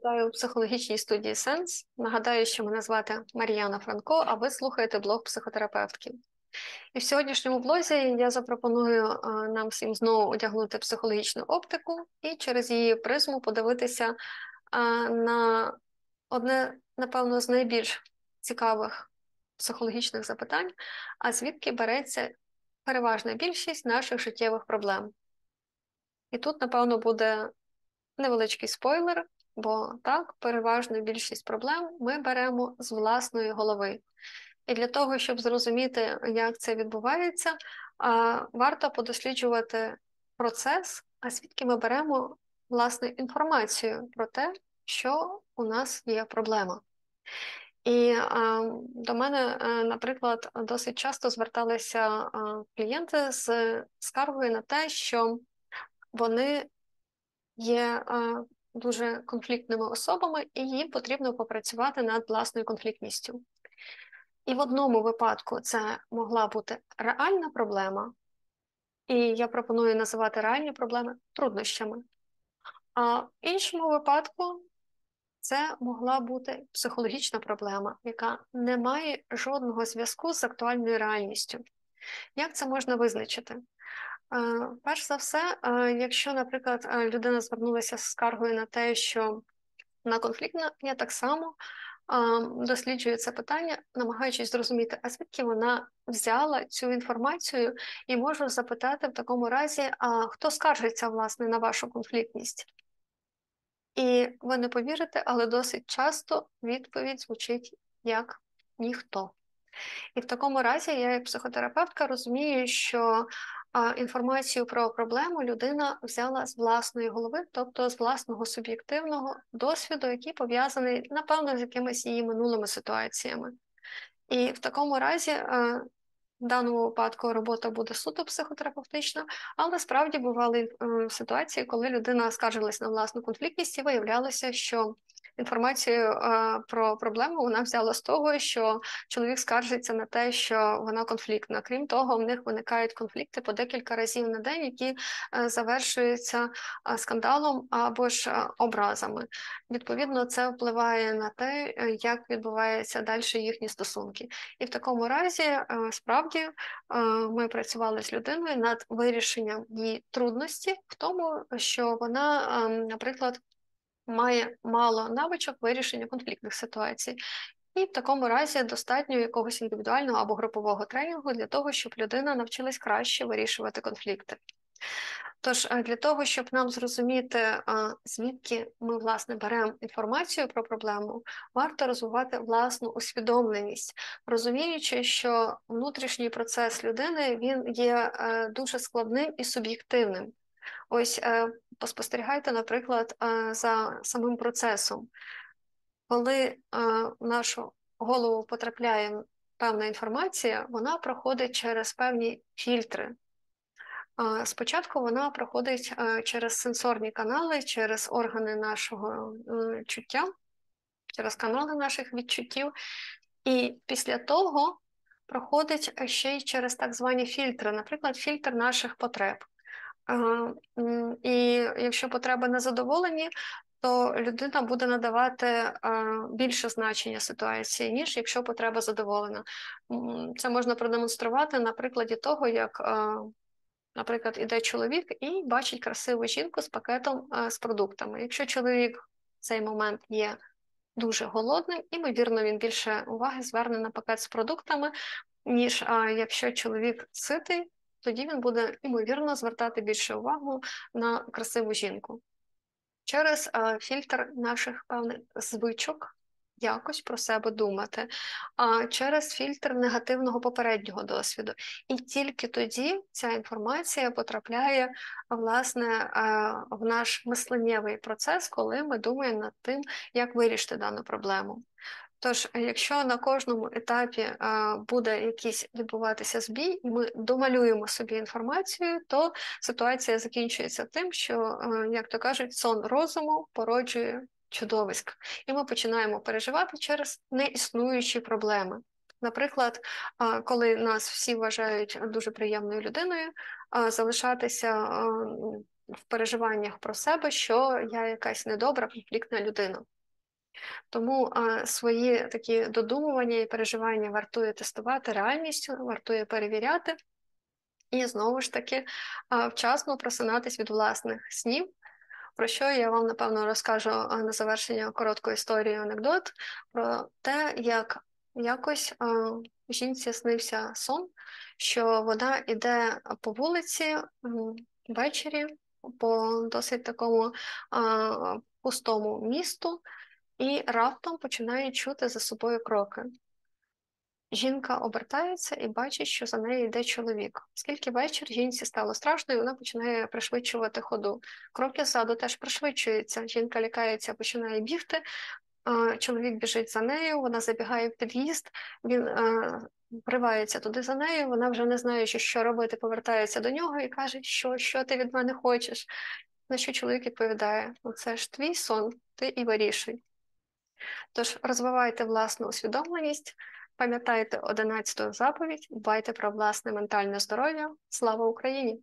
Вітаю у психологічній студії Сенс. Нагадаю, що мене звати Мар'яна Франко, а ви слухаєте блог психотерапевтків. І в сьогоднішньому блозі я запропоную нам всім знову одягнути психологічну оптику і через її призму подивитися на одне, напевно, з найбільш цікавих психологічних запитань, а звідки береться переважна більшість наших життєвих проблем. І тут, напевно, буде невеличкий спойлер, бо так, переважну більшість проблем ми беремо з власної голови. І для того, щоб зрозуміти, як це відбувається, варто подосліджувати процес, а звідки ми беремо власне інформацію про те, що у нас є проблема. І а, до мене, наприклад, досить часто зверталися а, клієнти з скаргою на те, що вони є дуже конфліктними особами, і їм потрібно попрацювати над власною конфліктністю. І в одному випадку це могла бути реальна проблема, і я пропоную називати реальні проблеми труднощами. А в іншому випадку це могла бути психологічна проблема, яка не має жодного зв'язку з актуальною реальністю. Як це можна визначити? Перш за все, якщо, наприклад, людина звернулася з скаргою на те, що вона конфліктна, я так само досліджую це питання, намагаючись зрозуміти, а звідки вона взяла цю інформацію, і можу запитати в такому разі, а хто скаржиться власне на вашу конфліктність? І ви не повірите, але досить часто відповідь звучить як ніхто. І в такому разі я, як психотерапевтка, розумію, що інформацію про проблему людина взяла з власної голови, тобто з власного суб'єктивного досвіду, який пов'язаний, напевно, з якимись її минулими ситуаціями. І в такому разі. В даному випадку робота буде суто психотерапевтична, але справді бували е, ситуації, коли людина скаржилась на власну конфліктність і виявлялося, що інформацію е, про проблему вона взяла з того, що чоловік скаржиться на те, що вона конфліктна. Крім того, в них виникають конфлікти по декілька разів на день, які е, завершуються е, скандалом або ж образами. Відповідно, це впливає на те, як відбуваються далі їхні стосунки. І в такому разі справді ми працювали з людиною над вирішенням її трудності в тому, що вона, наприклад, має мало навичок вирішення конфліктних ситуацій. І в такому разі достатньо якогось індивідуального або групового тренінгу для того, щоб людина навчилась краще вирішувати конфлікти. Тож, е, для того, щоб нам зрозуміти, е, звідки ми власне беремо інформацію про проблему, варто розвивати власну усвідомленість, розуміючи, що внутрішній процес людини він є е, дуже складним і суб'єктивним. Ось поспостерігайте, наприклад, за самим процесом. Коли в нашу голову потрапляє певна інформація, вона проходить через певні фільтри. Спочатку вона проходить через сенсорні канали, через органи нашого е, чуття, через канали наших відчуттів, і після того проходить ще й через так звані фільтри, наприклад, фільтр наших потреб. І якщо потреби не задоволені, то людина буде надавати більше значення ситуації, ніж якщо потреба задоволена. Це можна продемонструвати на прикладі того, як, наприклад, іде чоловік і бачить красиву жінку з пакетом з продуктами. Якщо чоловік в цей момент є дуже голодним, імовірно, він більше уваги зверне на пакет з продуктами, ніж якщо чоловік ситий тоді він буде ймовірно звертати більше увагу на красиву жінку. Через е, фільтр наших певних звичок якось про себе думати, а через фільтр негативного попереднього досвіду. І тільки тоді ця інформація потрапляє власне е, в наш мисленнєвий процес, коли ми думаємо над тим, як вирішити дану проблему. Тож, якщо на кожному етапі а, буде якийсь відбуватися збій, і ми домалюємо собі інформацію, то ситуація закінчується тим, що, а, як то кажуть, сон розуму породжує чудовиськ, і ми починаємо переживати через неіснуючі проблеми. Наприклад, коли нас всі вважають дуже приємною людиною, залишатися в переживаннях про себе, що я якась недобра, конфліктна людина. Тому а, свої такі додумування і переживання вартує тестувати реальністю, вартує перевіряти, і знову ж таки а, вчасно просинатись від власних снів. Про що я вам напевно розкажу на завершення короткої історії анекдот про те, як якось а, жінці снився сон, що вона йде по вулиці ввечері по досить такому а, пустому місту, і раптом починає чути за собою кроки. Жінка обертається і бачить, що за нею йде чоловік. Оскільки вечір жінці стало страшно, і вона починає пришвидшувати ходу. Кроки ззаду теж пришвидшуються. Жінка лякається, починає бігти. Чоловік біжить за нею, вона забігає в під'їзд, він вривається туди за нею. Вона вже не знає, що робити, повертається до нього і каже, що що ти від мене хочеш. На що чоловік відповідає: це ж твій сон, ти і вирішуй. Тож розвивайте власну усвідомленість, пам'ятайте одинадцяту заповідь, дбайте про власне ментальне здоров'я. Слава Україні!